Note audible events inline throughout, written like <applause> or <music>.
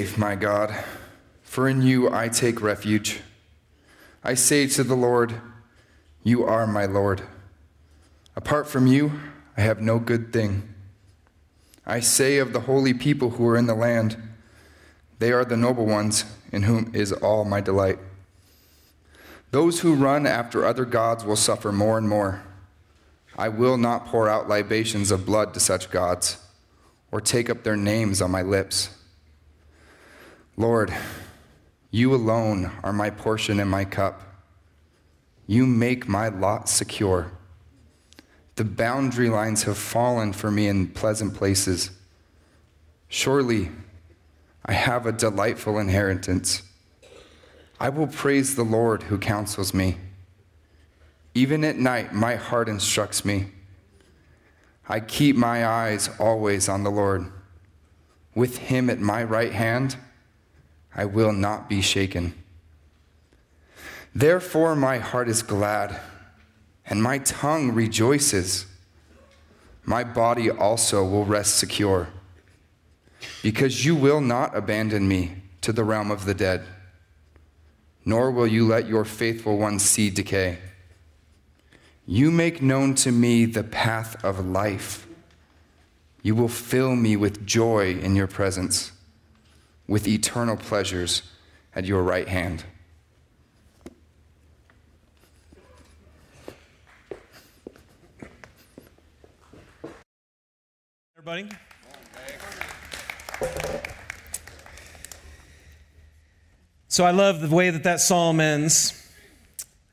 Safe, my God, for in you I take refuge. I say to the Lord, You are my Lord. Apart from you, I have no good thing. I say of the holy people who are in the land, They are the noble ones, in whom is all my delight. Those who run after other gods will suffer more and more. I will not pour out libations of blood to such gods, or take up their names on my lips. Lord, you alone are my portion and my cup. You make my lot secure. The boundary lines have fallen for me in pleasant places. Surely I have a delightful inheritance. I will praise the Lord who counsels me. Even at night, my heart instructs me. I keep my eyes always on the Lord. With him at my right hand, I will not be shaken. Therefore, my heart is glad, and my tongue rejoices. My body also will rest secure, because you will not abandon me to the realm of the dead, nor will you let your faithful one see decay. You make known to me the path of life. You will fill me with joy in your presence, with eternal pleasures at your right hand. Everybody? So I love the way that that psalm ends.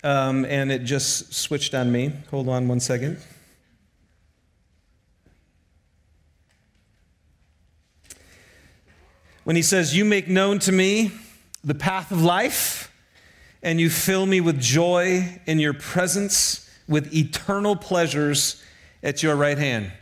Um, and it just switched on me. Hold on one second. When he says, You make known to me the path of life, and you fill me with joy in your presence, with eternal pleasures at your right hand.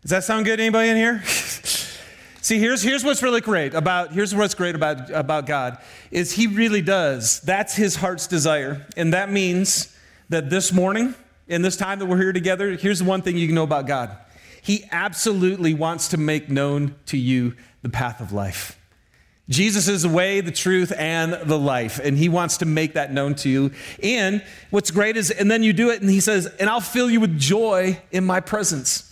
Does that sound good? Anybody in here? <laughs> See, here's, here's what's really great about here's what's great about, about God is He really does. That's His heart's desire. And that means that this morning, in this time that we're here together, here's the one thing you can know about God. He absolutely wants to make known to you the path of life. Jesus is the way, the truth, and the life. And he wants to make that known to you. And what's great is, and then you do it, and he says, and I'll fill you with joy in my presence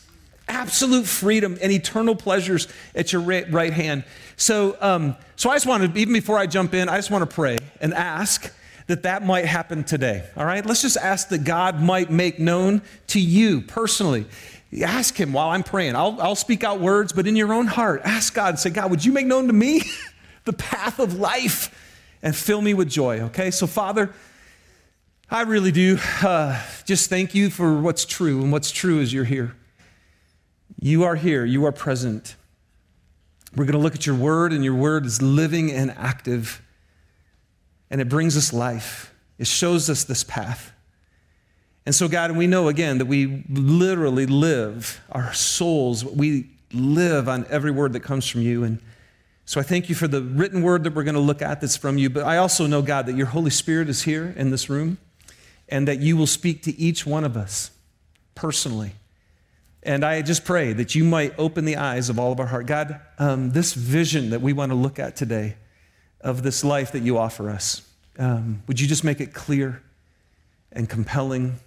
absolute freedom and eternal pleasures at your right hand. So, um, so I just want to, even before I jump in, I just want to pray and ask that that might happen today. All right, let's just ask that God might make known to you personally. Ask Him while I'm praying. I'll, I'll speak out words, but in your own heart, ask God and say, God, would you make known to me <laughs> the path of life and fill me with joy? Okay, so Father, I really do uh, just thank you for what's true, and what's true is you're here. You are here, you are present. We're going to look at your word, and your word is living and active, and it brings us life. It shows us this path. And so, God, we know again that we literally live, our souls, we live on every word that comes from you. And so I thank you for the written word that we're going to look at that's from you. But I also know, God, that your Holy Spirit is here in this room and that you will speak to each one of us personally. And I just pray that you might open the eyes of all of our heart. God, um, this vision that we want to look at today of this life that you offer us, um, would you just make it clear and compelling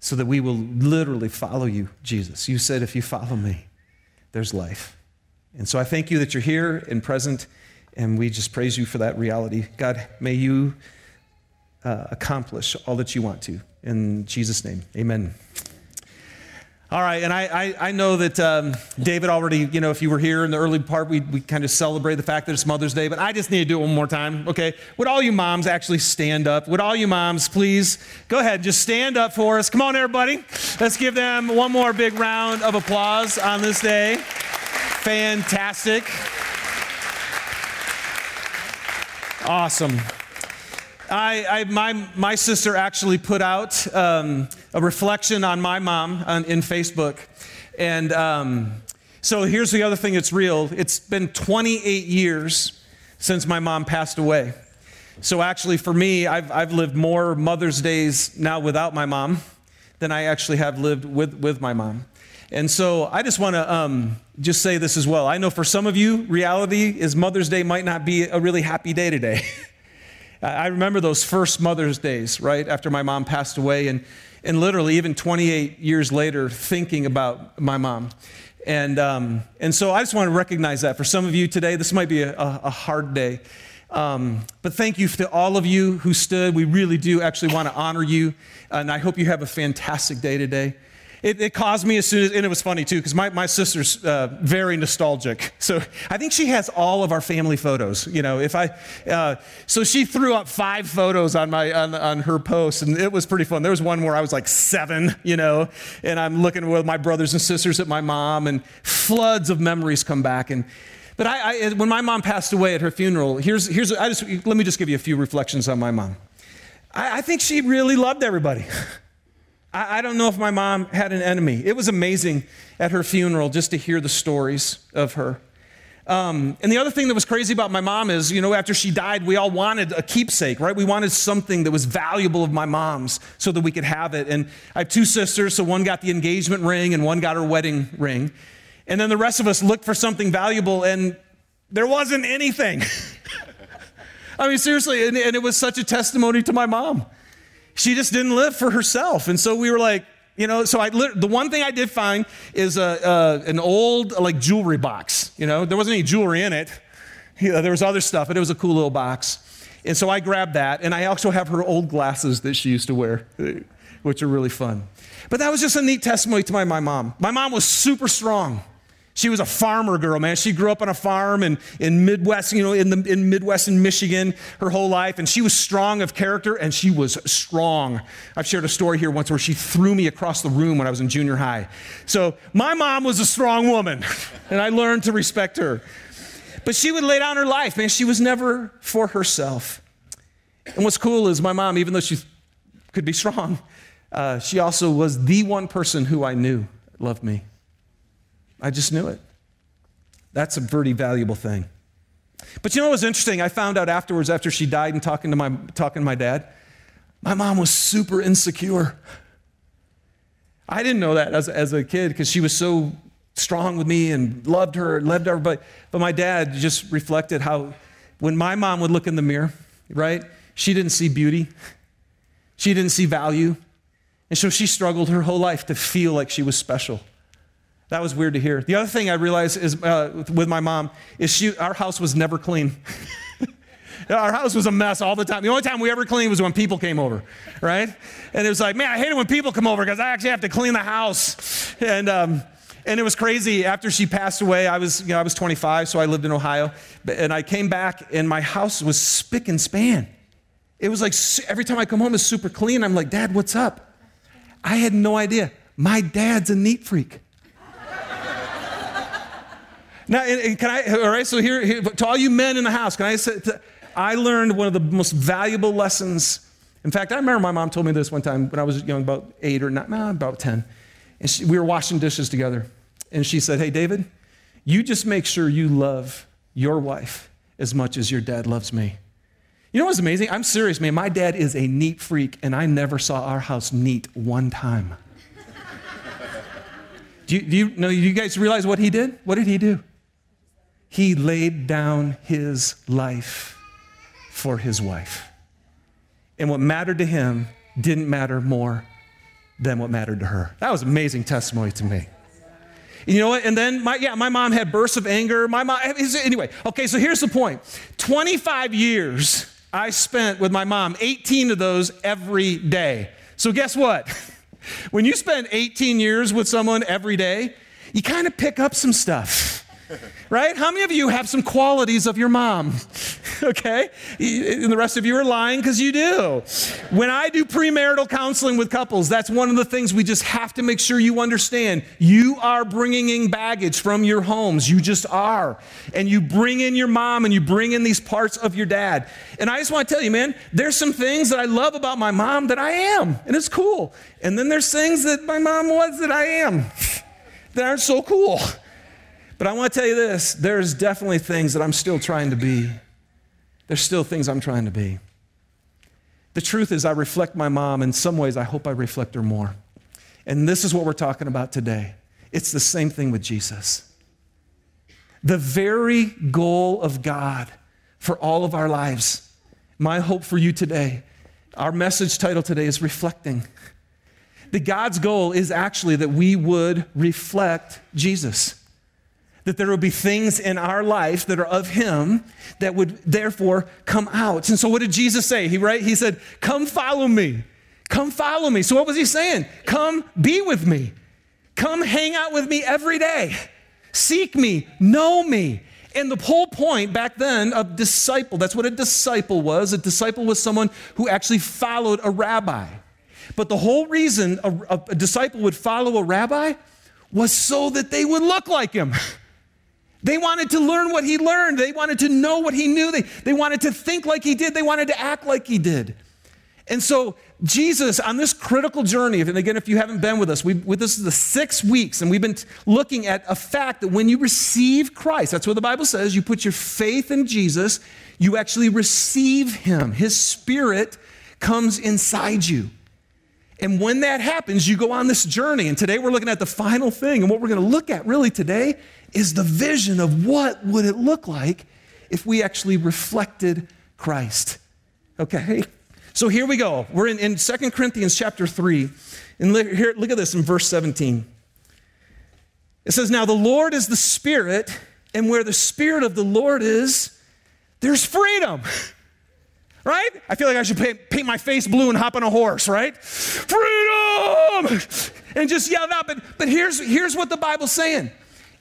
so that we will literally follow you, Jesus? You said, if you follow me, there's life. And so I thank you that you're here and present, and we just praise you for that reality. God, may you uh, accomplish all that you want to. In Jesus' name, amen. All right, and I, I, I know that um, David already, you know, if you were here in the early part, we, we kind of celebrate the fact that it's Mother's Day, but I just need to do it one more time, okay? Would all you moms actually stand up? Would all you moms please go ahead, and just stand up for us? Come on, everybody. Let's give them one more big round of applause on this day. Fantastic. Awesome. I, I, my, my sister actually put out um, a reflection on my mom on, in Facebook. And um, so here's the other thing that's real it's been 28 years since my mom passed away. So actually, for me, I've, I've lived more Mother's Days now without my mom than I actually have lived with, with my mom. And so I just want to um, just say this as well. I know for some of you, reality is Mother's Day might not be a really happy day today. <laughs> I remember those first Mother's Days, right, after my mom passed away, and, and literally even 28 years later, thinking about my mom. And, um, and so I just want to recognize that for some of you today, this might be a, a hard day. Um, but thank you to all of you who stood. We really do actually want to honor you. And I hope you have a fantastic day today. It, it, caused me as soon as, and it was funny too, because my, my sister's uh, very nostalgic. So I think she has all of our family photos. You know, if I, uh, so she threw up five photos on my on, on her post, and it was pretty fun. There was one where I was like seven, you know, and I'm looking with my brothers and sisters at my mom, and floods of memories come back. And but I, I when my mom passed away at her funeral, here's here's I just let me just give you a few reflections on my mom. I, I think she really loved everybody. <laughs> I, I don't know if my mom had an enemy. It was amazing at her funeral just to hear the stories of her. Um, and the other thing that was crazy about my mom is, you know, after she died, we all wanted a keepsake, right? We wanted something that was valuable of my mom's so that we could have it. And I have two sisters, so one got the engagement ring and one got her wedding ring. And then the rest of us looked for something valuable, and there wasn't anything. <laughs> I mean, seriously, and, and it was such a testimony to my mom she just didn't live for herself. And so we were like, you know, so I the one thing I did find is a, an old like jewelry box. You know, there wasn't any jewelry in it. You know, there was other stuff, but it was a cool little box. And so I grabbed that, and I also have her old glasses that she used to wear, which are really fun. But that was just a neat testimony to my, my mom. My mom was super strong. She was a farmer girl, man. She grew up on a farm in, in Midwest, you know, in the in Midwest in Michigan her whole life. And she was strong of character and she was strong. I've shared a story here once where she threw me across the room when I was in junior high. So my mom was a strong woman, <laughs> and I learned to respect her. But she would lay down her life, man. She was never for herself. And what's cool is my mom, even though she could be strong, uh, she also was the one person who I knew loved me. I just knew it. That's a pretty valuable thing. But you know what was interesting? I found out afterwards, after she died and talking to my, talking to my dad, my mom was super insecure. I didn't know that as, as a kid because she was so strong with me and loved her, loved. But, but my dad just reflected how when my mom would look in the mirror, right, she didn't see beauty, she didn't see value. And so she struggled her whole life to feel like she was special. That was weird to hear. The other thing I realized is uh, with my mom is she, our house was never clean. <laughs> our house was a mess all the time. The only time we ever cleaned was when people came over, right? And it was like, man, I hate it when people come over because I actually have to clean the house. And um, and it was crazy. After she passed away, I was you know I was 25, so I lived in Ohio, and I came back and my house was spick and span. It was like every time I come home, it's super clean. I'm like, Dad, what's up? I had no idea. My dad's a neat freak. Now, can I, all right, so here, here, to all you men in the house, can I say, I learned one of the most valuable lessons. In fact, I remember my mom told me this one time when I was young, about eight or nine, about 10. And she, we were washing dishes together. And she said, Hey, David, you just make sure you love your wife as much as your dad loves me. You know what's amazing? I'm serious, man. My dad is a neat freak, and I never saw our house neat one time. <laughs> do, you, do you know? You guys realize what he did? What did he do? He laid down his life for his wife. And what mattered to him didn't matter more than what mattered to her. That was amazing testimony to me. You know what? And then my yeah, my mom had bursts of anger. My mom anyway. Okay, so here's the 25 years I spent with my mom, 18 of those every day. So guess what? <laughs> When you spend 18 years with someone every day, you kind of pick up some stuff <laughs> right? How many of you have some qualities of your mom? <laughs> okay? And the rest of you are lying because you do. When I do premarital counseling with couples, that's one of the things we just have to make sure you understand. You are bringing in baggage from your homes. You just are. And you bring in your mom and you bring in these parts of your dad. And I just want to tell you, man, there's some things that I love about my mom that I am, and it's cool. And then there's things that my mom was that I am <laughs> that aren't so cool. But I want to tell you this there's definitely things that I'm still trying to be. There's still things I'm trying to be. The truth is, I reflect my mom. In some ways, I hope I reflect her more. And this is what we're talking about today. It's the same thing with Jesus. The very goal of God for all of our lives. My hope for you today, our message title today is Reflecting. That God's goal is actually that we would reflect Jesus that there will be things in our life that are of him that would therefore come out. And so what did Jesus say? He right he said, "Come follow me. Come follow me." So what was he saying? Come be with me. Come hang out with me every day. Seek me, know me. And the whole point back then of disciple, that's what a disciple was. A disciple was someone who actually followed a rabbi. But the whole reason a, a, a disciple would follow a rabbi was so that they would look like him. <laughs> They wanted to learn what he learned. They wanted to know what he knew. They, they wanted to think like he did. They wanted to act like he did. And so, Jesus, on this critical journey, and again, if you haven't been with us, we, with this is the six weeks, and we've been looking at a fact that when you receive Christ, that's what the Bible says, you put your faith in Jesus, you actually receive him. His spirit comes inside you. And when that happens, you go on this journey. And today we're looking at the final thing. And what we're going to look at really today is the vision of what would it look like if we actually reflected Christ. Okay? So here we go. We're in, in 2 Corinthians chapter 3. And look, here, look at this in verse 17. It says, Now the Lord is the Spirit, and where the Spirit of the Lord is, there's freedom. <laughs> Right? I feel like I should paint, paint my face blue and hop on a horse, right? Freedom! And just yell out. But, but here's, here's what the Bible's saying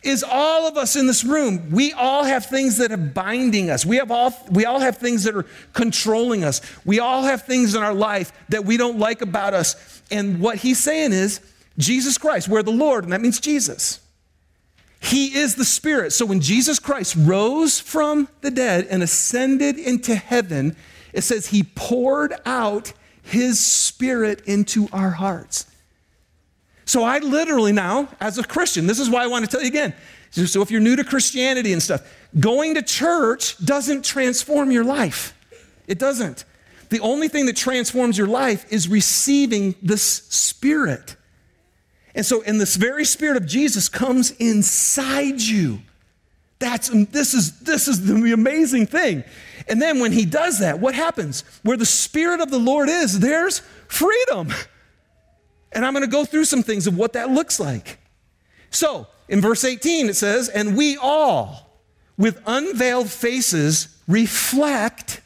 is all of us in this room, we all have things that are binding us. We, have all, we all have things that are controlling us. We all have things in our life that we don't like about us. And what he's saying is, Jesus Christ, we're the Lord, and that means Jesus. He is the Spirit. So when Jesus Christ rose from the dead and ascended into heaven, it says he poured out his Spirit into our hearts. So I literally now, as a Christian, this is why I want to tell you again. So if you're new to Christianity and stuff, going to church doesn't transform your life. It doesn't. The only thing that transforms your life is receiving this spirit. And so, in this very spirit of Jesus comes inside you. That's this is this is the amazing thing. And then when he does that, what happens? Where the spirit of the Lord is, there's freedom. And I'm going to go through some things of what that looks like. So, in verse 18, it says, And we all, with unveiled faces, reflect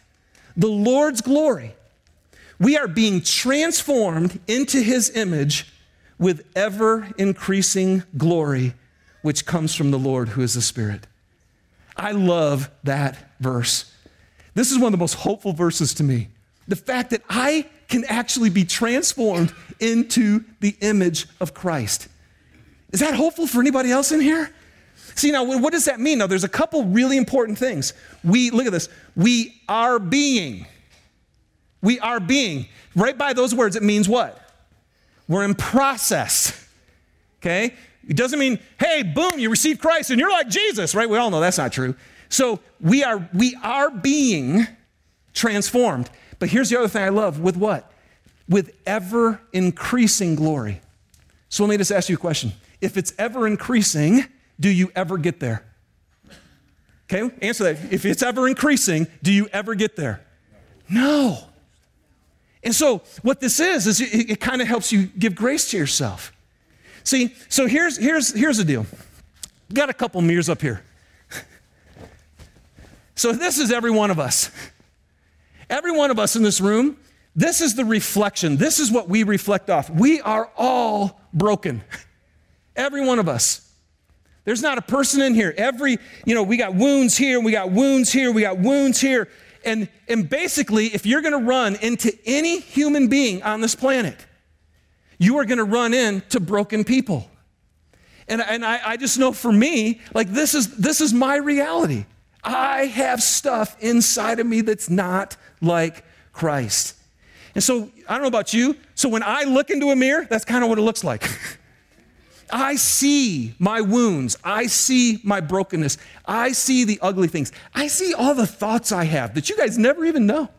the Lord's glory. We are being transformed into his image with ever increasing glory, which comes from the Lord who is the Spirit. I love that verse. This is one of the most hopeful verses to me. The fact that I can actually be transformed into the image of Christ. Is that hopeful for anybody else in here? See, now, what does that mean? Now, there's a couple really important things. We, look at this, we are being. We are being. Right by those words, it means what? We're in process. Okay? It doesn't mean, hey, boom, you receive Christ and you're like Jesus, right? We all know that's not true. So we are, we are being transformed. But here's the other thing I love with what? With ever increasing glory. So let me just ask you a question. If it's ever increasing, do you ever get there? Okay, answer that. If it's ever increasing, do you ever get there? No. And so what this is is it, it kind of helps you give grace to yourself. See, so here's here's here's the deal. Got a couple mirrors up here. So this is every one of us. Every one of us in this room, this is the reflection. This is what we reflect off. We are all broken. <laughs> Every one of us. There's not a person in here. Every, you know, we got wounds here, we got wounds here, we got wounds here. And, and basically, if you're going to run into any human being on this planet, you are going to run into broken people. And, and I, I just know for me, like this is, this is my reality. I have stuff inside of me that's not like Christ. And so, I don't know about you. So, when I look into a mirror, that's kind of what it looks like. <laughs> I see my wounds. I see my brokenness. I see the ugly things. I see all the thoughts I have that you guys never even know.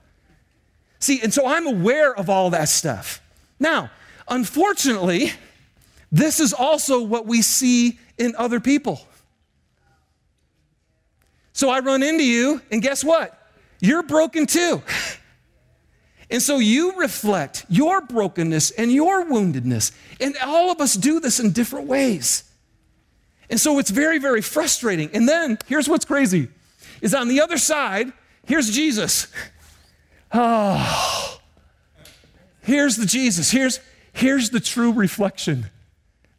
See, and so I'm aware of all that stuff. Now, unfortunately, this is also what we see in other people. So I run into you, and guess what? You're broken too. And so you reflect your brokenness and your woundedness. And all of us do this in different ways. And so it's very, very frustrating. And then here's what's crazy is on the other side, here's Jesus. Oh, here's the Jesus. Here's, here's the true reflection.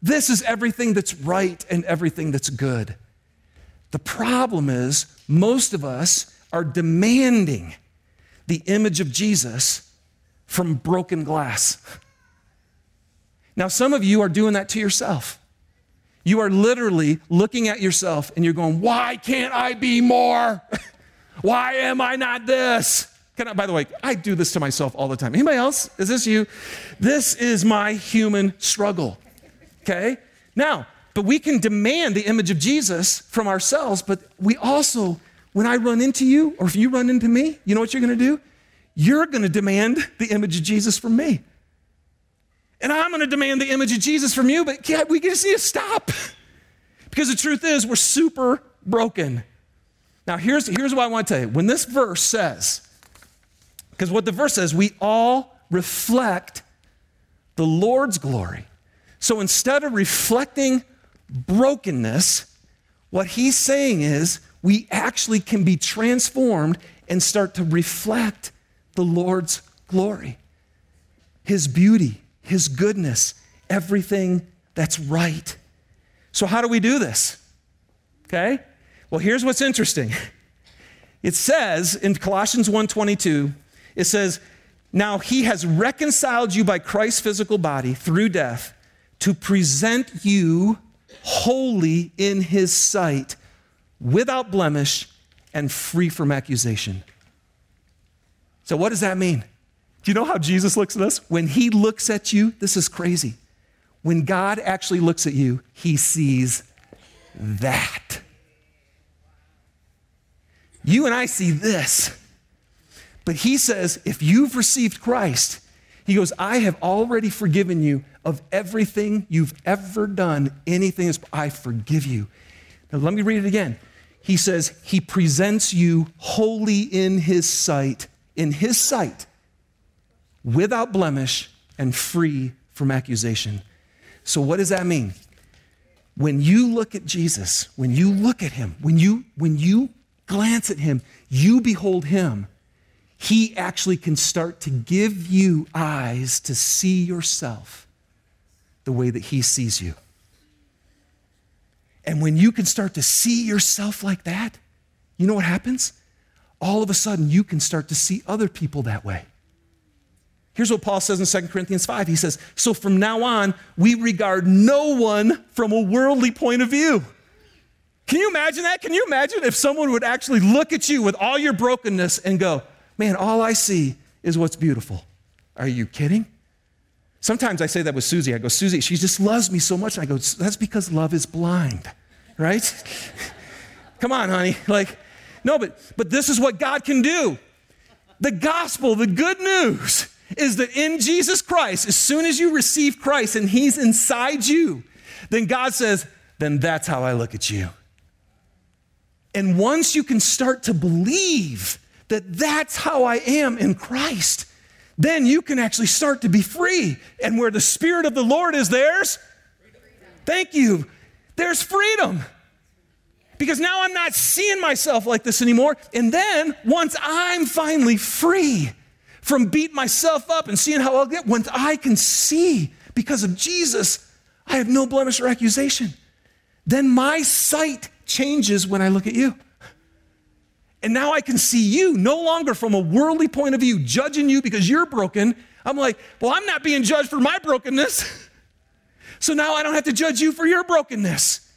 This is everything that's right and everything that's good. The problem is, most of us are demanding the image of Jesus from broken glass. Now, some of you are doing that to yourself. You are literally looking at yourself and you're going, Why can't I be more? <laughs> Why am I not this? Can I, by the way, I do this to myself all the time. Anybody else? Is this you? This is my human struggle. Okay? Now, but we can demand the image of Jesus from ourselves, but we also, when I run into you, or if you run into me, you know what you're gonna do? You're gonna demand the image of Jesus from me. And I'm gonna demand the image of Jesus from you, but we just need to stop. Because the truth is, we're super broken. Now, here's, here's what I wanna tell you. When this verse says, because what the verse says, we all reflect the Lord's glory. So instead of reflecting brokenness, what he's saying is we actually can be transformed and start to reflect the Lord's glory, his beauty, his goodness, everything that's right. So how do we do this? Okay? Well, here's what's interesting. <laughs> It says in Colossians 1:22, it says, "Now he has reconciled you by Christ's physical body through death to present you holy in his sight, without blemish, and free from accusation. So, what does that mean? Do you know how Jesus looks at us? When he looks at you, this is crazy. When God actually looks at you, he sees that. You and I see this. But he says, if you've received Christ, he goes, I have already forgiven you of everything you've ever done. Anything is, I forgive you. Now, let me read it again. He says, He presents you holy in His sight, in His sight, without blemish and free from accusation. So, what does that mean? When you look at Jesus, when you look at Him, when you, when you glance at Him, you behold Him he actually can start to give you eyes to see yourself the way that He sees you. And when you can start to see yourself like that, you know what happens? All of a sudden, you can start to see other people that way. Here's what Paul says in 2 Corinthians 5. He says, So from now on, we regard no one from a worldly point of view. Can you imagine that? Can you imagine if someone would actually look at you with all your brokenness and go, Man, all I see is what's beautiful. Are you kidding? Sometimes I say that with Susie. I go, Susie, she just loves me so much. And I go, that's because love is blind, right? <laughs> Come on, honey. <laughs> Like, no, but but this is what God can do. The gospel, the good news is that in Jesus Christ, as soon as you receive Christ and He's inside you, then God says, then that's how I look at you. And once you can start to believe that that's how I am in Christ, then you can actually start to be free. And where the Spirit of the Lord is, there's thank you, there's freedom. Because now I'm not seeing myself like this anymore. And then once I'm finally free from beating myself up and seeing how I'll get, once I can see because of Jesus, I have no blemish or accusation, then my sight changes when I look at you. And now I can see you no longer from a worldly point of view, judging you because you're broken. I'm like, well, I'm not being judged for my brokenness. <laughs> So now I don't have to judge you for your brokenness.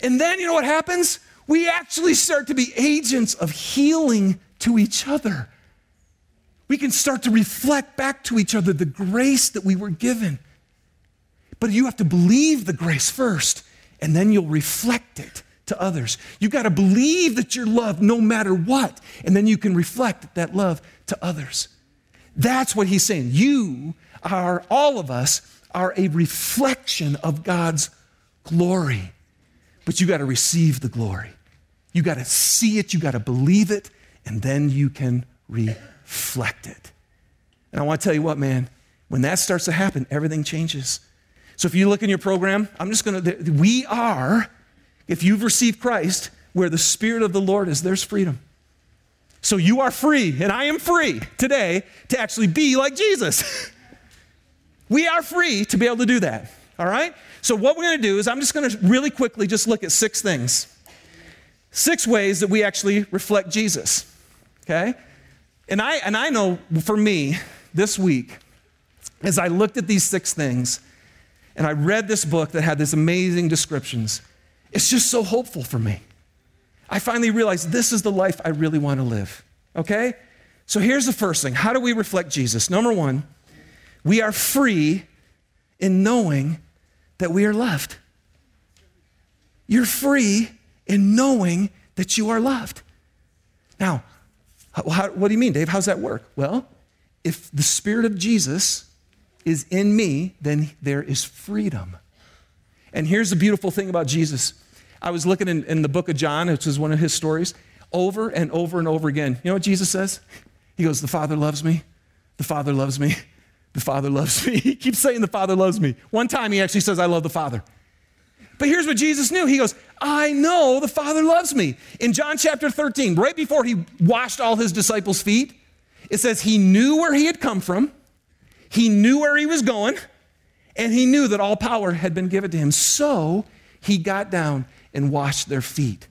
And then you know what happens? We actually start to be agents of healing to each other. We can start to reflect back to each other the grace that we were given. But you have to believe the grace first, and then you'll reflect it to others. You've got to believe that you're loved no matter what, and then you can reflect that love to others. That's what he's saying. You are, all of us are a reflection of God's glory. But you got to receive the glory. You got to see it, you got to believe it, and then you can reflect it. And I want to tell you what, man, when that starts to happen, everything changes. So if you look in your program, I'm just going to, we are, if you've received Christ, where the Spirit of the Lord is, there's freedom. So you are free, and I am free today to actually be like Jesus. <laughs> we are free to be able to do that. All right? So what we're going to do is I'm just going to really quickly just look at six things. Six ways that we actually reflect Jesus. Okay? And I and I know for me this week as I looked at these six things and I read this book that had these amazing descriptions, it's just so hopeful for me. I finally realized this is the life I really want to live. Okay? So here's the first thing how do we reflect Jesus? Number one, we are free in knowing that we are loved. You're free in knowing that you are loved. Now, how, what do you mean, Dave? How's that work? Well, if the Spirit of Jesus is in me, then there is freedom. And here's the beautiful thing about Jesus I was looking in, in the book of John, which is one of his stories, over and over and over again. You know what Jesus says? He goes, The Father loves me. The Father loves me. The Father loves me. <laughs> He keeps saying, The Father loves me. One time he actually says, I love the Father. But here's what Jesus knew. He goes, I know the Father loves me. In John chapter 13, right before he washed all his disciples' feet, it says he knew where he had come from, he knew where he was going, and he knew that all power had been given to him. So he got down and washed their feet.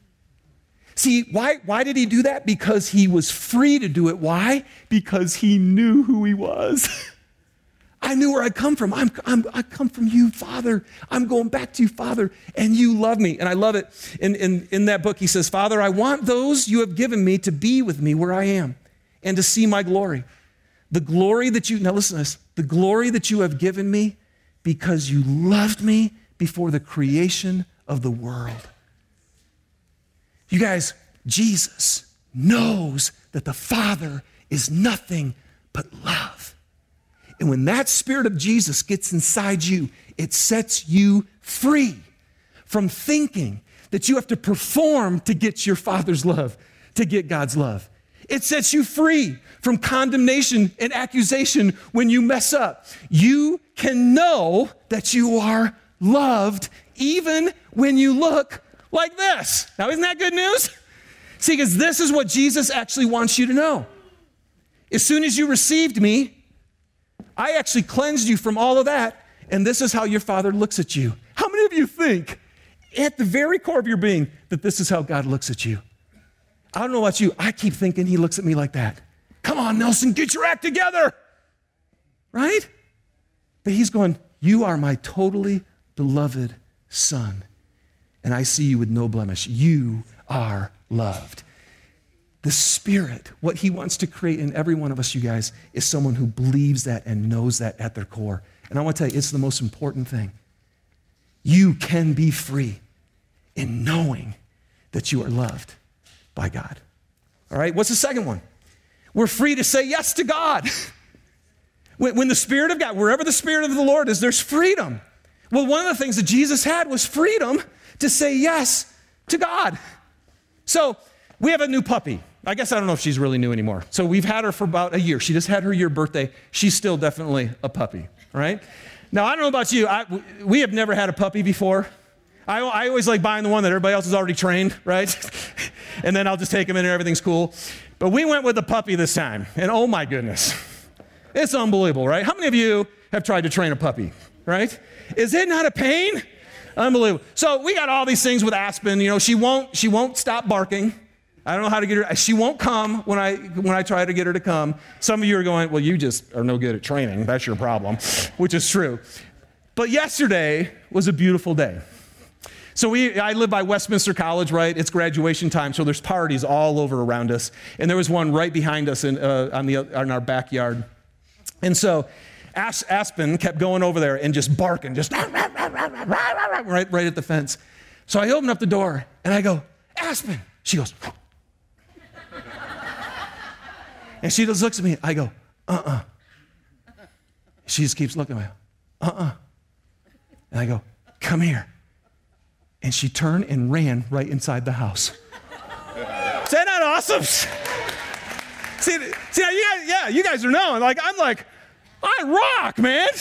See, why, why did he do that? Because he was free to do it. Why? Because he knew who he was. <laughs> I knew where I come from. I'm, I'm, i come from you, Father. I'm going back to you, Father, and you love me. And I love it. In, in, in that book, he says, Father, I want those you have given me to be with me where I am and to see my glory. The glory that you, now listen to this, the glory that you have given me because you loved me before the creation of the world. You guys, Jesus knows that the Father is nothing but love. And when that Spirit of Jesus gets inside you, it sets you free from thinking that you have to perform to get your Father's love, to get God's love. It sets you free from condemnation and accusation when you mess up. You can know that you are loved even when you look like this. Now, isn't that good news? See, because this is what Jesus actually wants you to know. As soon as you received me, I actually cleansed you from all of that, and this is how your Father looks at you. How many of you think, at the very core of your being, that this is how God looks at you? I don't know about you, I keep thinking He looks at me like that. Come on, Nelson, get your act together. Right? But He's going, You are my totally beloved Son, and I see you with no blemish. You are loved. The Spirit, what He wants to create in every one of us, you guys, is someone who believes that and knows that at their core. And I want to tell you, it's the most important thing. You can be free in knowing that you are loved by God. All right, what's the second one? We're free to say yes to God. <laughs> when, when the Spirit of God, wherever the Spirit of the Lord is, there's freedom. Well, one of the things that Jesus had was freedom to say yes to God. So we have a new puppy. I guess I don't know if she's really new anymore. So we've had her for about a year. She just had her year birthday. She's still definitely a puppy, right? Now, I don't know about you. I, we have never had a puppy before. I, I always like buying the one that everybody else is already trained, right? <laughs> and then I'll just take him in and everything's cool. But we went with a puppy this time. And oh my goodness, it's unbelievable, right? How many of you have tried to train a puppy, right? Is it not a pain? Unbelievable. So we got all these things with Aspen. You know, she won't, she won't stop barking. I don't know how to get her. She won't come when I when I try to get her to come. Some of you are going, well, you just are no good at training. That's your problem, which is true. But yesterday was a beautiful day. So we, I live by Westminster College, right? It's graduation time, so there's parties all over around us, and there was one right behind us in, uh, on the in our backyard. And so Aspen kept going over there and just barking, just right, right at the fence. So I open up the door and I go, Aspen. She goes, And she just looks at me. I go, uh uh-uh. uh She just keeps looking at me. Uh uh-uh. uh And I go, Come here. And she turned and ran right inside the house. <laughs> Isn't that awesome? See, see, you guys, yeah, you guys are knowing. Like, I'm like, I rock, man. <laughs>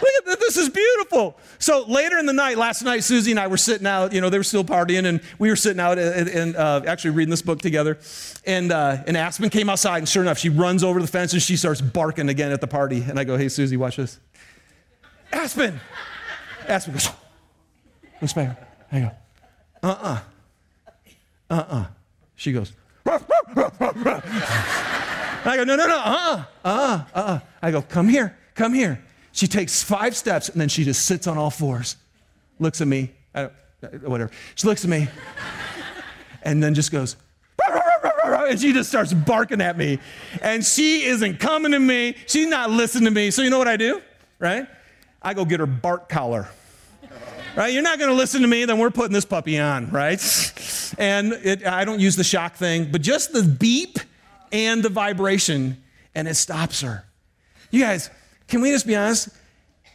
Look at this, this is beautiful. So later in the night, last night, Susie and I were sitting out, you know, they were still partying, and we were sitting out and, and uh, actually reading this book together. And, uh, and Aspen came outside, and sure enough, she runs over the fence and she starts barking again at the party. And I go, hey, Susie, watch this. Aspen! Aspen goes, looks. I go, uh uh-uh. uh. Uh uh. She goes, I go, no, no, no, uh uh, uh uh. I go, come here, come here. She takes five steps and then she just sits on all fours, looks at me, whatever. She looks at me and then just goes, <laughs> and she just starts barking at me. And she isn't coming to me. She's not listening to me. So you know what I do, right? I go get her bark collar. Right? You're not going to listen to me, then we're putting this puppy on, right? And it, I don't use the shock thing, but just the beep and the vibration, and it stops her. You guys, can we just be honest?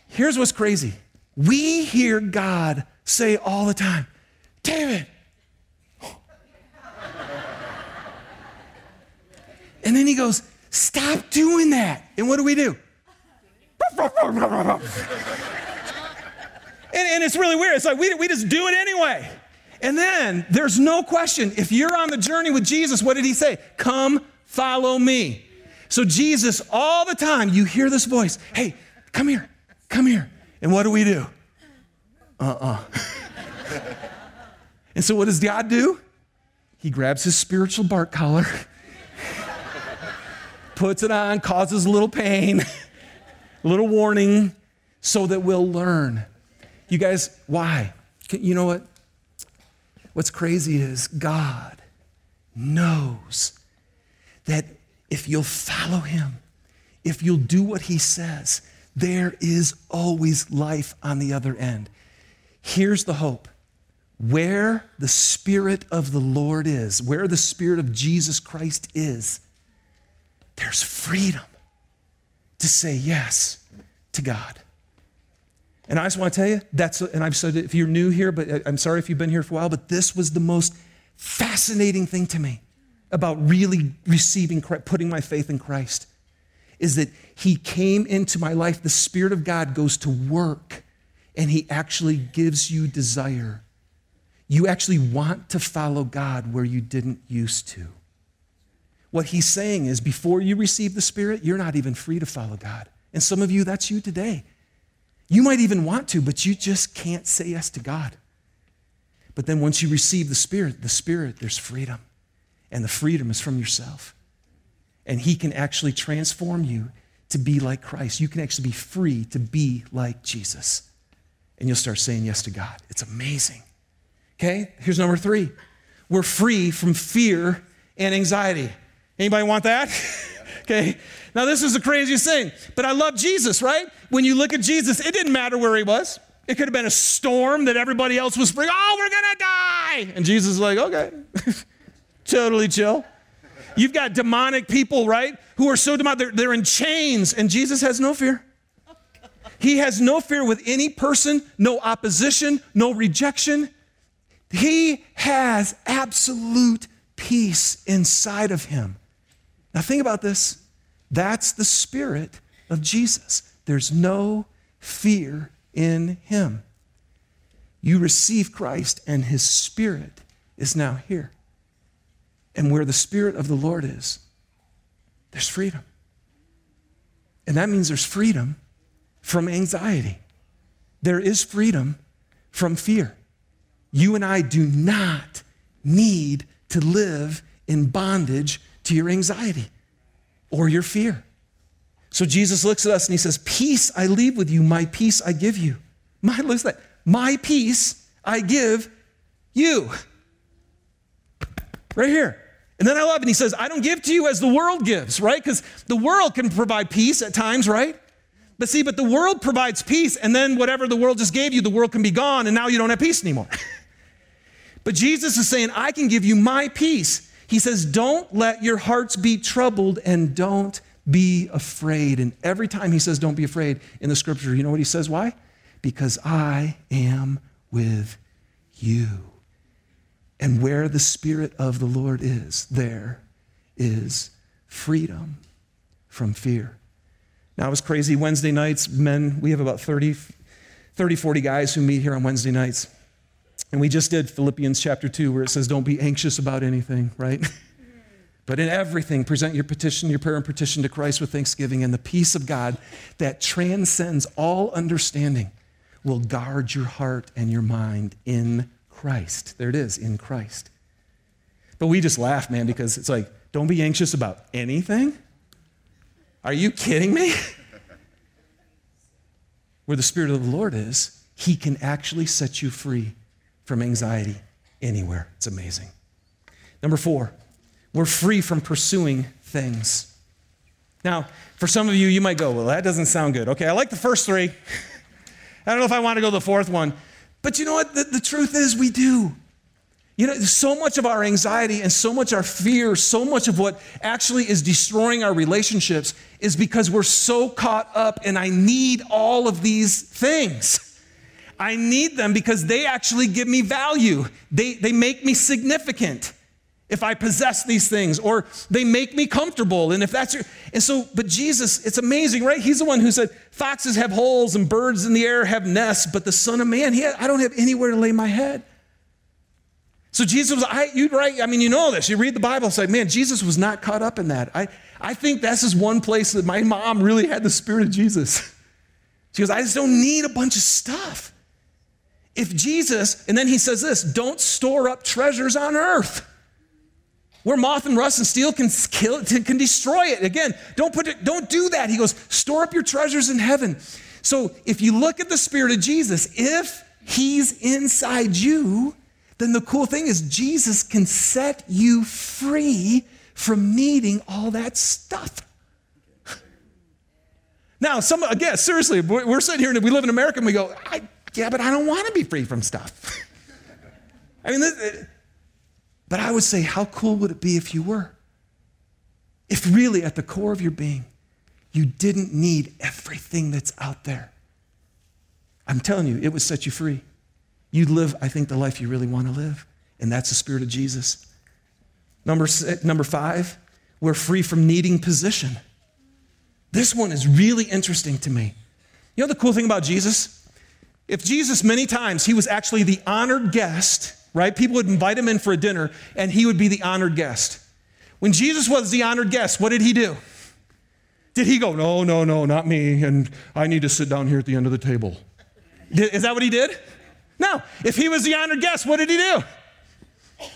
Here's what's crazy. We hear God say all the time, David. and then he goes, Stop doing that. And what do we do? And, and, it's really weird. It's like we, we just do it anyway. And then there's no question. If you're on the journey with Jesus, what did he say? Come follow me. So, Jesus, all the time, you hear this voice hey, come here, come here. And what do we do? Uh uh-uh. uh <laughs> and so, what does God do? He grabs his spiritual bark collar, <laughs> puts it on, causes a little pain, <laughs> a little warning, so that we'll learn. You guys, why? You know what? What's crazy is God knows that if you'll follow him, if you'll do what he says, there is always life on the other end. Here's the hope where the Spirit of the Lord is, where the Spirit of Jesus Christ is, there's freedom to say yes to God. And I just want to tell you, that's, and I've said if you're new here, but uh, I'm sorry if you've been here for a while, but this was the most fascinating thing to me about really receiving, putting my faith in Christ is that He came into my life. The Spirit of God goes to work and He actually gives you desire. You actually want to follow God where you didn't used to. What He's saying is before you receive the Spirit, you're not even free to follow God. And some of you, that's you today. You might even want to, but you just can't say yes to God. But then once you receive the Spirit, the Spirit, there's freedom and the freedom is from yourself. And He can actually transform you to be like Christ. You can actually be free to be like Jesus. And you'll start saying yes to God. It's amazing. Okay, here's number three we're free from fear and anxiety. Anybody want that? <laughs> okay, now this is the craziest thing, but I love Jesus, right? When you look at Jesus, it didn't matter where he was. It could have been a storm that everybody else was free. Oh, we're gonna die. And Jesus is like, okay. <laughs> totally chill. You've got demonic people, right? Who are so demonic, they're, they're in chains, and Jesus has no fear. He has no fear with any person, no opposition, no rejection. He has absolute peace inside of him. Now, think about this. That's the spirit of Jesus. There's no fear in him. You receive Christ, and his spirit is now here. And where the Spirit of the Lord is, there's freedom. And that means there's freedom from anxiety. There is freedom from fear. You and I do not need to live in bondage to your anxiety or your fear. So Jesus looks at us and he says, Peace I leave with you, my peace I give you. My, looks that my peace I give you. Right here. And then I love it. He says, I don't give to you as the world gives, right? Because the world can provide peace at times, right? But see, but the world provides peace, and then whatever the world just gave you, the world can be gone, and now you don't have peace anymore. <laughs> but Jesus is saying, I can give you my peace. He says, Don't let your hearts be troubled and don't be afraid. And every time he says, Don't be afraid in the scripture, you know what he says? Why? Because I am with you. And where the Spirit of the Lord is, there is freedom from fear. Now, it was crazy. Wednesday nights, men, we have about 30, 30, 40 guys who meet here on Wednesday nights. And we just did Philippians chapter 2, where it says, Don't be anxious about anything, right? <laughs> but in everything, present your petition, your prayer and petition to Christ with thanksgiving, and the peace of God that transcends all understanding will guard your heart and your mind in Christ. There it is, in Christ. But we just laugh, man, because it's like, don't be anxious about anything. Are you kidding me? <laughs> Where the Spirit of the Lord is, He can actually set you free from anxiety anywhere. It's amazing. Number four, we're free from pursuing things. Now, for some of you, you might go, well, that doesn't sound good. Okay, I like the first three. <laughs> I don't know if I want to go the fourth one. But you know what? The, the truth is, we do. You know, so much of our anxiety and so much our fear, so much of what actually is destroying our relationships is because we're so caught up and I need all of these things. <laughs> I need them because they actually give me value. They, they make me significant if I possess these things, or they make me comfortable. And if that's your, and so, but Jesus, it's amazing, right? He's the one who said, Foxes have holes and birds in the air have nests, but the Son of Man, he, I don't have anywhere to lay my head. So Jesus was, I, you'd right, I mean, you know this. You read the Bible, it's like, man, Jesus was not caught up in that. I, I think this is one place that my mom really had the spirit of Jesus. She goes, I just don't need a bunch of stuff. If Jesus, and then he says this, don't store up treasures on earth where moth and rust and steel can kill it, can destroy it. Again, don't put it, don't do that. He goes, store up your treasures in heaven. So if you look at the Spirit of Jesus, if He's inside you, then the cool thing is Jesus can set you free from needing all that stuff. <laughs> Now, some again, seriously, we're sitting here and we live in America and we go, yeah, but I don't want to be free from stuff. I mean, this, but I would say, how cool would it be if you were? If really at the core of your being, you didn't need everything that's out there. I'm telling you, it would set you free. You'd live, I think, the life you really want to live. And that's the Spirit of Jesus. Number, six, number five, we're free from needing position. This one is really interesting to me. You know the cool thing about Jesus? If Jesus, many times, he was actually the honored guest, right? People would invite him in for a dinner, and he would be the honored guest. When Jesus was the honored guest, what did he do? Did he go, no, no, no, not me, and I need to sit down here at the end of the table? Is that what he did? No. If he was the honored guest, what did he do?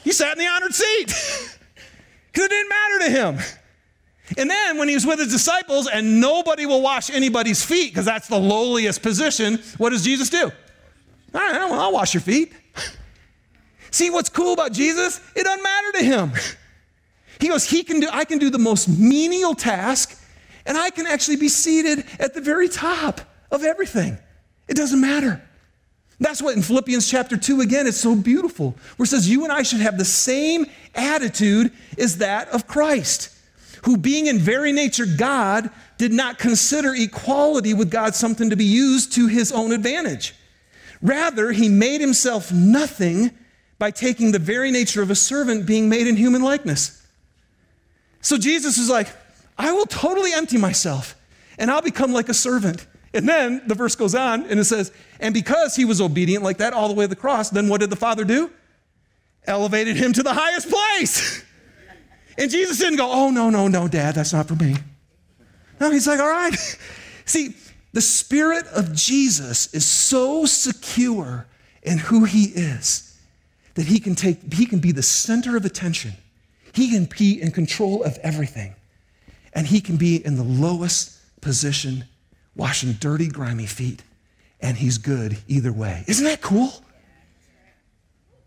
He sat in the honored seat <laughs> because it didn't matter to him. And then when he was with his disciples and nobody will wash anybody's feet because that's the lowliest position, what does Jesus do? All right, well, I'll wash your feet. <laughs> See what's cool about Jesus? It doesn't matter to him. <laughs> He goes, he can do, I can do the most menial task, and I can actually be seated at the very top of everything. It doesn't matter. That's what in Philippians chapter 2 again, it's so beautiful, where it says, You and I should have the same attitude as that of Christ, who being in very nature God, did not consider equality with God something to be used to his own advantage. Rather, he made himself nothing by taking the very nature of a servant, being made in human likeness. So Jesus is like, I will totally empty myself and I'll become like a servant. And then the verse goes on and it says, and because he was obedient like that all the way to the cross, then what did the Father do? Elevated him to the highest place. <laughs> And Jesus didn't go, oh, no, no, no, Dad, that's not for me. No, he's like, all right. <laughs> See, the Spirit of Jesus is so secure in who he is that he can take, he can be the center of attention. He can be in control of everything. And he can be in the lowest position washing dirty, grimy feet, and he's good either way. Isn't that cool?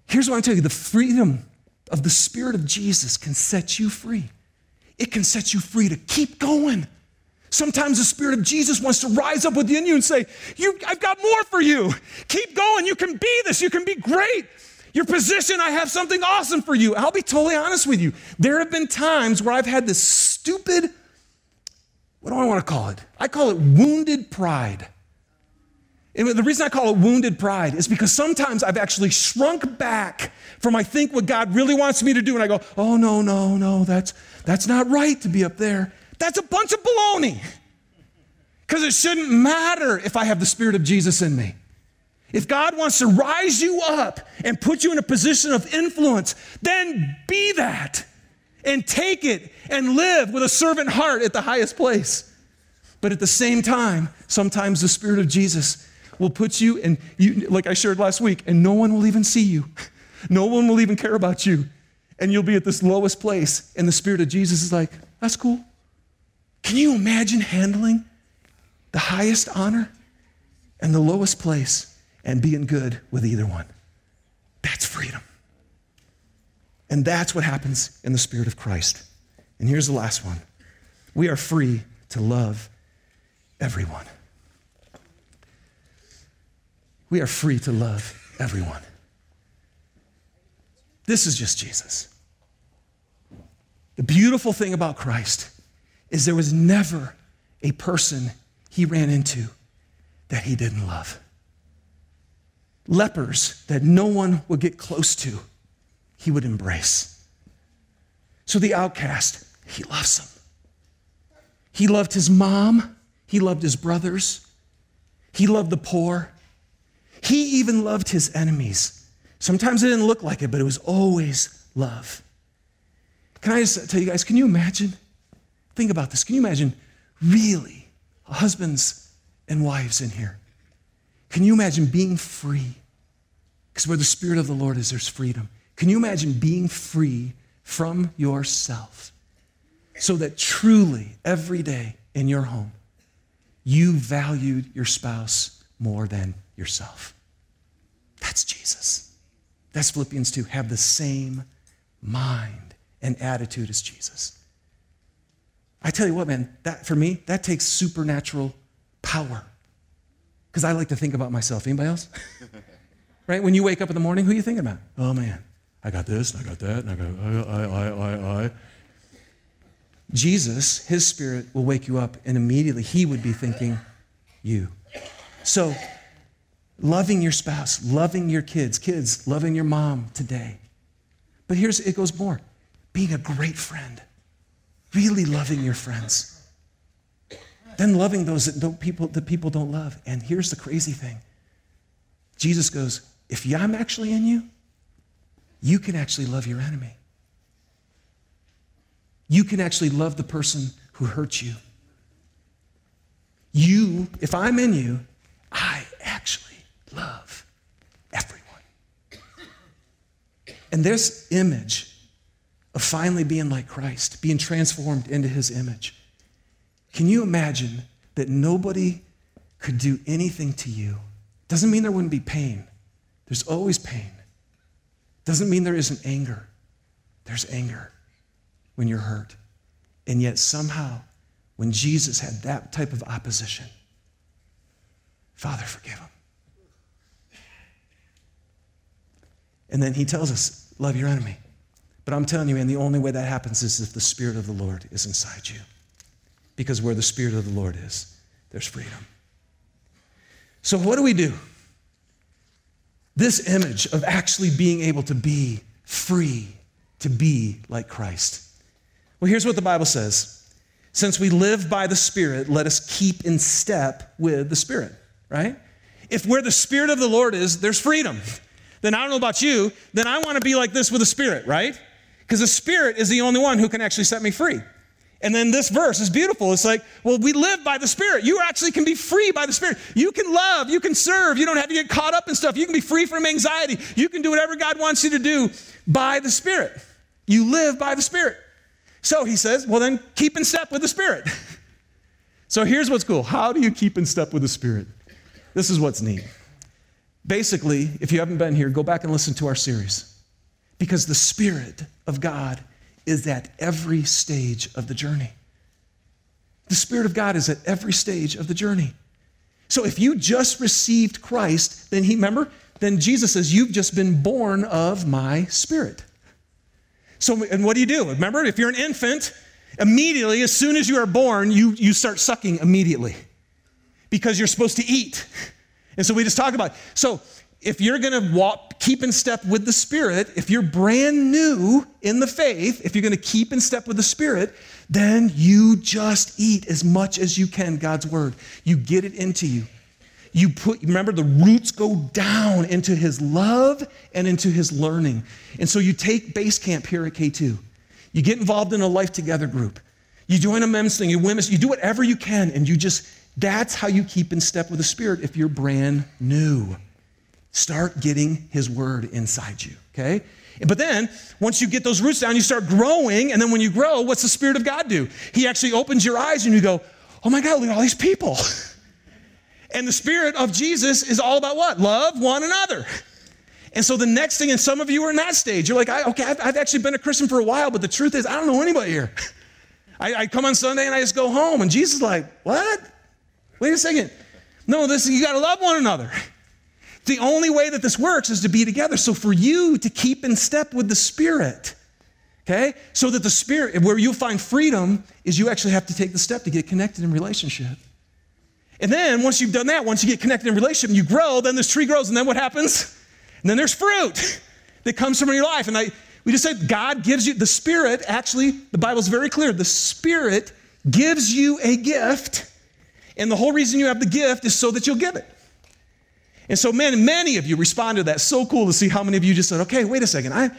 Here's what I tell you the freedom of the Spirit of Jesus can set you free. It can set you free to keep going. Sometimes the Spirit of Jesus wants to rise up within you and say, you, I've got more for you. Keep going. You can be this. You can be great. Your position, I have something awesome for you. I'll be totally honest with you. There have been times where I've had this stupid what do I want to call it? I call it wounded pride. And the reason I call it wounded pride is because sometimes I've actually shrunk back from I think what God really wants me to do, and I go, oh no, no, no, that's that's not right to be up there. That's a bunch of baloney. Because it shouldn't matter if I have the Spirit of Jesus in me. If God wants to rise you up and put you in a position of influence, then be that and take it and live with a servant heart at the highest place. But at the same time, sometimes the Spirit of Jesus will put you in, you, like I shared last week, and no one will even see you. <laughs> No one will even care about you. And you'll be at this lowest place, and the Spirit of Jesus is like, that's cool. Can you imagine handling the highest honor and the lowest place and being good with either one? That's freedom. And that's what happens in the Spirit of Christ. And here's the last one we are free to love everyone. We are free to love everyone. This is just Jesus. The beautiful thing about Christ is there was never a person he ran into that he didn't love. Lepers that no one would get close to, he would embrace. So the outcast, he loves them. He loved his mom, he loved his brothers, he loved the poor, he even loved his enemies. Sometimes it didn't look like it, but it was always love. Can I just tell you guys, can you imagine? Think about this. Can you imagine really husbands and wives in here? Can you imagine being free? Because where the Spirit of the Lord is, there's freedom. Can you imagine being free from yourself so that truly every day in your home, you valued your spouse more than yourself? That's Jesus. That's Philippians 2. Have the same mind and attitude as Jesus. I tell you what, man, that for me, that takes supernatural power. Because I like to think about myself. Anybody else? <laughs> right? When you wake up in the morning, who are you thinking about? Oh man, I got this, and I got that, and I got I, I, I, I. Jesus, his spirit will wake you up, and immediately he would be thinking you. So, loving your spouse, loving your kids, kids, loving your mom today. But here's it goes more being a great friend, really loving your friends. Then loving those that don't people that people don't love. And here's the crazy thing. Jesus goes, if I'm actually in you, you can actually love your enemy. You can actually love the person who hurt you. You, if I'm in you, I love everyone. And this image of finally being like Christ, being transformed into his image, can you imagine that nobody could do anything to you? Doesn't mean there wouldn't be pain. There's always pain. Doesn't mean there isn't anger. There's anger when you're hurt. And yet, somehow, when Jesus had that type of opposition, Father, forgive him. And then he tells us, love your enemy. But I'm telling you, man, the only way that happens is if the Spirit of the Lord is inside you. Because where the Spirit of the Lord is, there's freedom. So, what do we do? This image of actually being able to be free, to be like Christ. Well, here's what the Bible says Since we live by the Spirit, let us keep in step with the Spirit, right? If where the Spirit of the Lord is, there's freedom. Then I don't know about you, then I want to be like this with the Spirit, right? Because the Spirit is the only one who can actually set me free. And then this verse is beautiful. It's like, well, we live by the Spirit. You actually can be free by the Spirit. You can love, you can serve, you don't have to get caught up in stuff. You can be free from anxiety. You can do whatever God wants you to do by the Spirit. You live by the Spirit. So he says, well, then keep in step with the Spirit. <laughs> so here's what's cool. How do you keep in step with the Spirit? This is what's neat. Basically, if you haven't been here, go back and listen to our series. Because the Spirit of God is at every stage of the journey. The Spirit of God is at every stage of the journey. So if you just received Christ, then he, remember, then Jesus says, You've just been born of my Spirit. So, and what do you do? Remember, if you're an infant, immediately, as soon as you are born, you, you start sucking immediately because you're supposed to eat. And so we just talk about. So if you're going to walk, keep in step with the Spirit, if you're brand new in the faith, if you're going to keep in step with the Spirit, then you just eat as much as you can God's word. You get it into you. You put, remember, the roots go down into his love and into his learning. And so you take base camp here at K2. You get involved in a life together group. You join a men's thing, you women's, you do whatever you can, and you just, that's how you keep in step with the Spirit if you're brand new. Start getting his word inside you, okay? But then, once you get those roots down, you start growing. And then when you grow, what's the Spirit of God do? He actually opens your eyes and you go, oh my God, look at all these people. <laughs> And the Spirit of Jesus is all about what? Love one another. And so the next thing, and some of you are in that stage, you're like, okay, I've, I've, actually been a Christian for a while, but the truth is, I don't know anybody here. <laughs> I, I come on Sunday and I just go home, and Jesus is like, what? Wait a second. No, this you got to love one another. The only way that this works is to be together. So for you to keep in step with the Spirit, okay? So that the Spirit, where you'll find freedom, is you actually have to take the step to get connected in relationship. And then once you've done that, once you get connected in relationship and you grow, then this tree grows, and then what happens? And then there's fruit <laughs> that comes from your life. And I, we just said God gives you the Spirit, actually, the Bible's very clear. The Spirit gives you a gift, and the whole reason you have the gift is so that you'll give it. And so, man, many of you responded to that. So cool to see how many of you just said, okay, wait a second. I,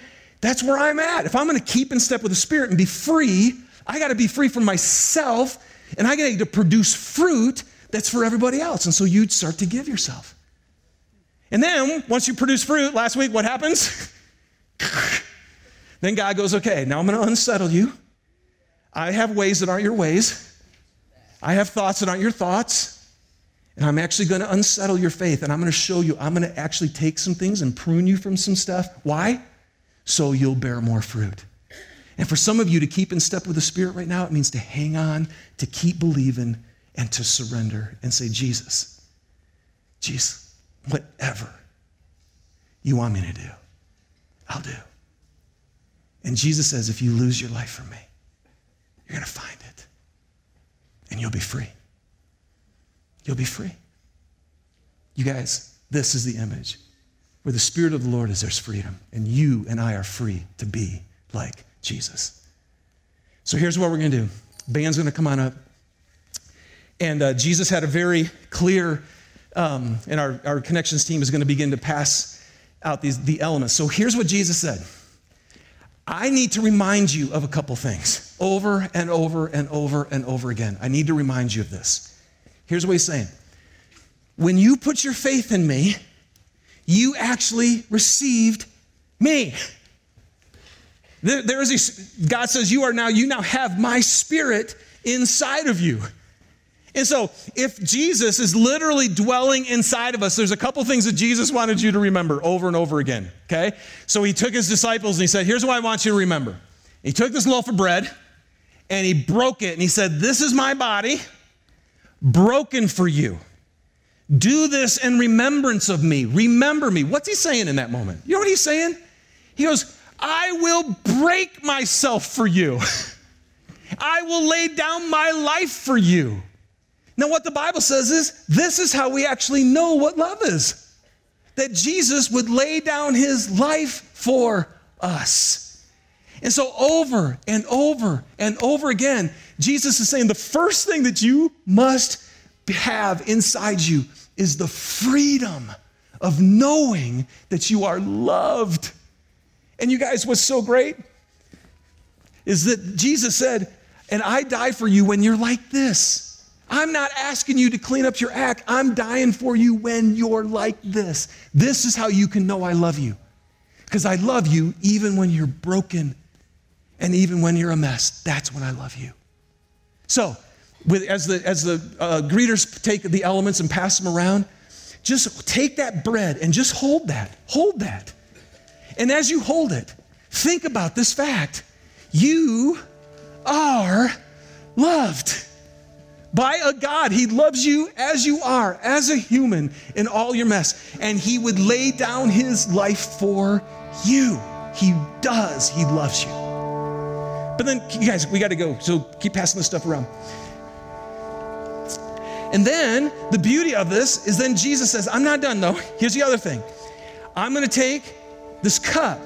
that's where I'm at. If I'm going to keep in step with the Spirit and be free, I got to be free from myself and I got to produce fruit that's for everybody else. And so you'd start to give yourself. And then once you produce fruit, last week, what happens? <laughs> then God goes, okay, now I'm going to unsettle you. I have ways that aren't your ways. I have thoughts that aren't your thoughts. And I'm actually going to unsettle your faith and I'm going to show you, I'm going to actually take some things and prune you from some stuff. Why? So you'll bear more fruit. And for some of you to keep in step with the Spirit right now, it means to hang on, to keep believing, and to surrender and say, Jesus, Jesus, whatever you want me to do, I'll do. And Jesus says, if you lose your life for me, you're going to find and you'll be free. You'll be free. You guys, this is the image. Where the Spirit of the Lord is, there's freedom. And you and I are free to be like Jesus. So here's what we're going to do band's going to come on up. And uh, Jesus had a very clear, um, and our, our connections team is going to begin to pass out these, the elements. So here's what Jesus said I need to remind you of a couple things over and over and over and over again. I need to remind you of this. Here's what he's saying When you put your faith in me, you actually received me. There, there is a, God says, You are now, you now have my spirit inside of you. And so, if Jesus is literally dwelling inside of us, there's a couple things that Jesus wanted you to remember over and over again, okay? So, he took his disciples and he said, Here's what I want you to remember. He took this loaf of bread and he broke it and he said, This is my body broken for you. Do this in remembrance of me. Remember me. What's he saying in that moment? You know what he's saying? He goes, I will break myself for you. <laughs> I will lay down my life for you. Now, what the Bible says is this is how we actually know what love is that Jesus would lay down his life for us. And so, over and over and over again, Jesus is saying the first thing that you must have inside you is the freedom of knowing that you are loved. And you guys, what's so great is that Jesus said, And I die for you when you're like this. I'm not asking you to clean up your act. I'm dying for you when you're like this. This is how you can know I love you. Because I love you even when you're broken and even when you're a mess. That's when I love you. So, with, as the, as the uh, greeters take the elements and pass them around, just take that bread and just hold that. Hold that. And as you hold it, think about this fact you are loved by a God. He loves you as you are, as a human, in all your mess. And He would lay down His life for you. He does. He loves you. But then, you guys, we got to go. So keep passing this stuff around. And then the beauty of this is then Jesus says, I'm not done though. Here's the other thing I'm going to take this cup,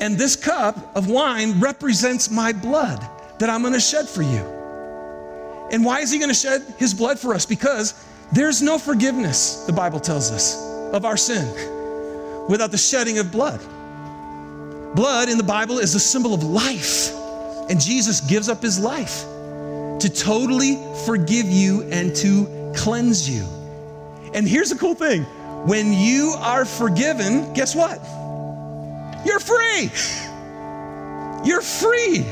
and this cup of wine represents my blood that I'm going to shed for you. And why is he going to shed his blood for us? Because there's no forgiveness, the Bible tells us, of our sin without the shedding of blood. Blood in the Bible is a symbol of life, and Jesus gives up his life to totally forgive you and to cleanse you. And here's the cool thing when you are forgiven, guess what? You're free. You're free.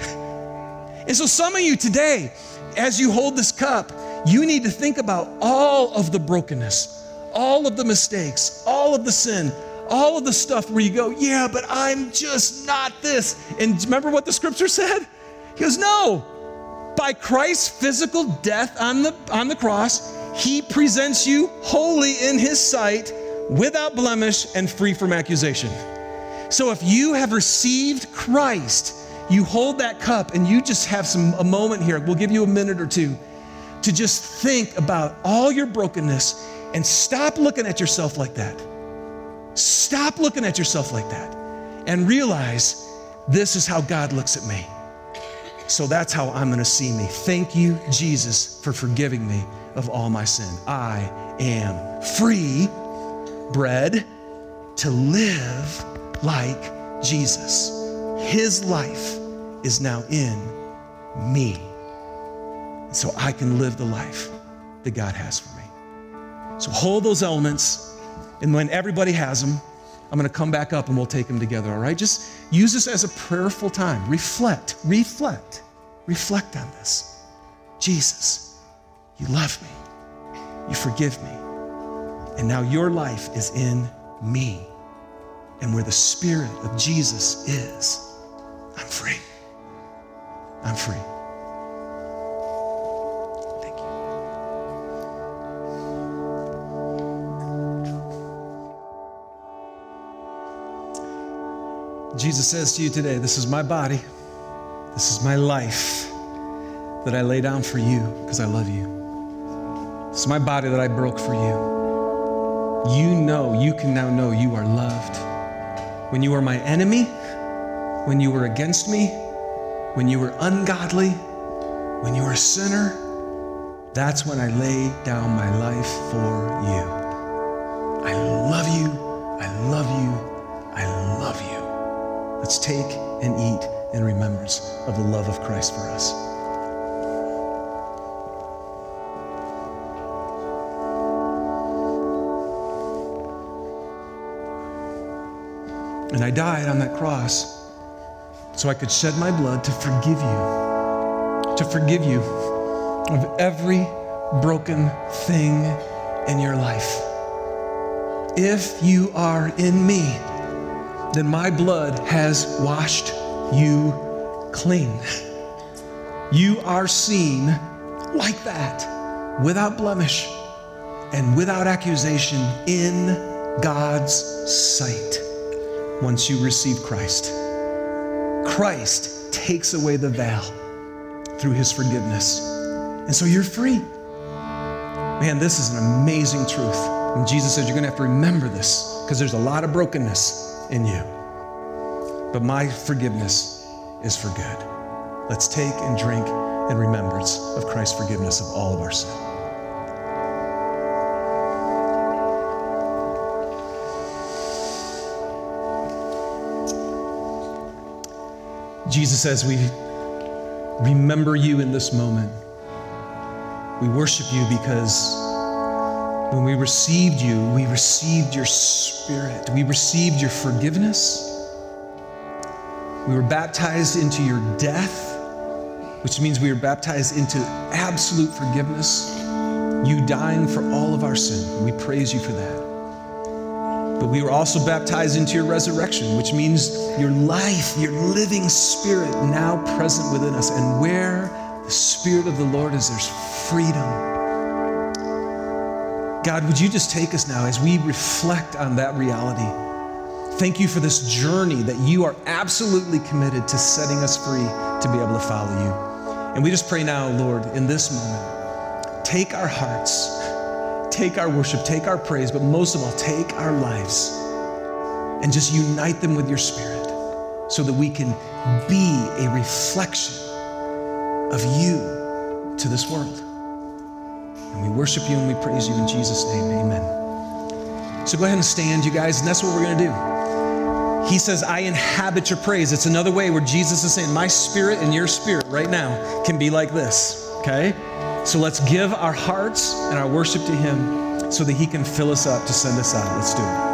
And so, some of you today, as you hold this cup, you need to think about all of the brokenness, all of the mistakes, all of the sin, all of the stuff where you go, yeah, but I'm just not this. And remember what the scripture said? He goes, no. By Christ's physical death on the, on the cross, he presents you holy in his sight, without blemish, and free from accusation. So if you have received Christ, you hold that cup and you just have some a moment here. We'll give you a minute or two to just think about all your brokenness and stop looking at yourself like that. Stop looking at yourself like that and realize this is how God looks at me. So that's how I'm going to see me. Thank you, Jesus, for forgiving me of all my sin. I am free, bread, to live like Jesus. His life is now in me. So I can live the life that God has for me. So hold those elements, and when everybody has them, I'm going to come back up and we'll take them together, all right? Just use this as a prayerful time. Reflect, reflect, reflect on this. Jesus, you love me, you forgive me, and now your life is in me. And where the Spirit of Jesus is, I'm free. I'm free. Thank you. Jesus says to you today, This is my body, this is my life that I lay down for you because I love you. This is my body that I broke for you. You know, you can now know you are loved. When you were my enemy, when you were against me, when you were ungodly, when you were a sinner, that's when I laid down my life for you. I love you. I love you. I love you. Let's take and eat in remembrance of the love of Christ for us. And I died on that cross so I could shed my blood to forgive you, to forgive you of every broken thing in your life. If you are in me, then my blood has washed you clean. You are seen like that, without blemish and without accusation in God's sight once you receive Christ. Christ takes away the veil through his forgiveness. And so you're free. Man, this is an amazing truth. And Jesus says, You're going to have to remember this because there's a lot of brokenness in you. But my forgiveness is for good. Let's take and drink in remembrance of Christ's forgiveness of all of our sin. Jesus says, We remember you in this moment. We worship you because when we received you, we received your spirit. We received your forgiveness. We were baptized into your death, which means we were baptized into absolute forgiveness. You dying for all of our sin. We praise you for that. But we were also baptized into your resurrection, which means your life, your living spirit now present within us. And where the Spirit of the Lord is, there's freedom. God, would you just take us now as we reflect on that reality? Thank you for this journey that you are absolutely committed to setting us free to be able to follow you. And we just pray now, Lord, in this moment take our hearts, take our worship, take our praise, but most of all, take our lives and just unite them with your spirit so that we can be a reflection of you to this world. And we worship you and we praise you in Jesus' name. Amen. So go ahead and stand, you guys, and that's what we're going to do. He says, I inhabit your praise. It's another way where Jesus is saying, My spirit and your spirit right now can be like this, okay? So let's give our hearts and our worship to Him so that He can fill us up to send us out. Let's do it.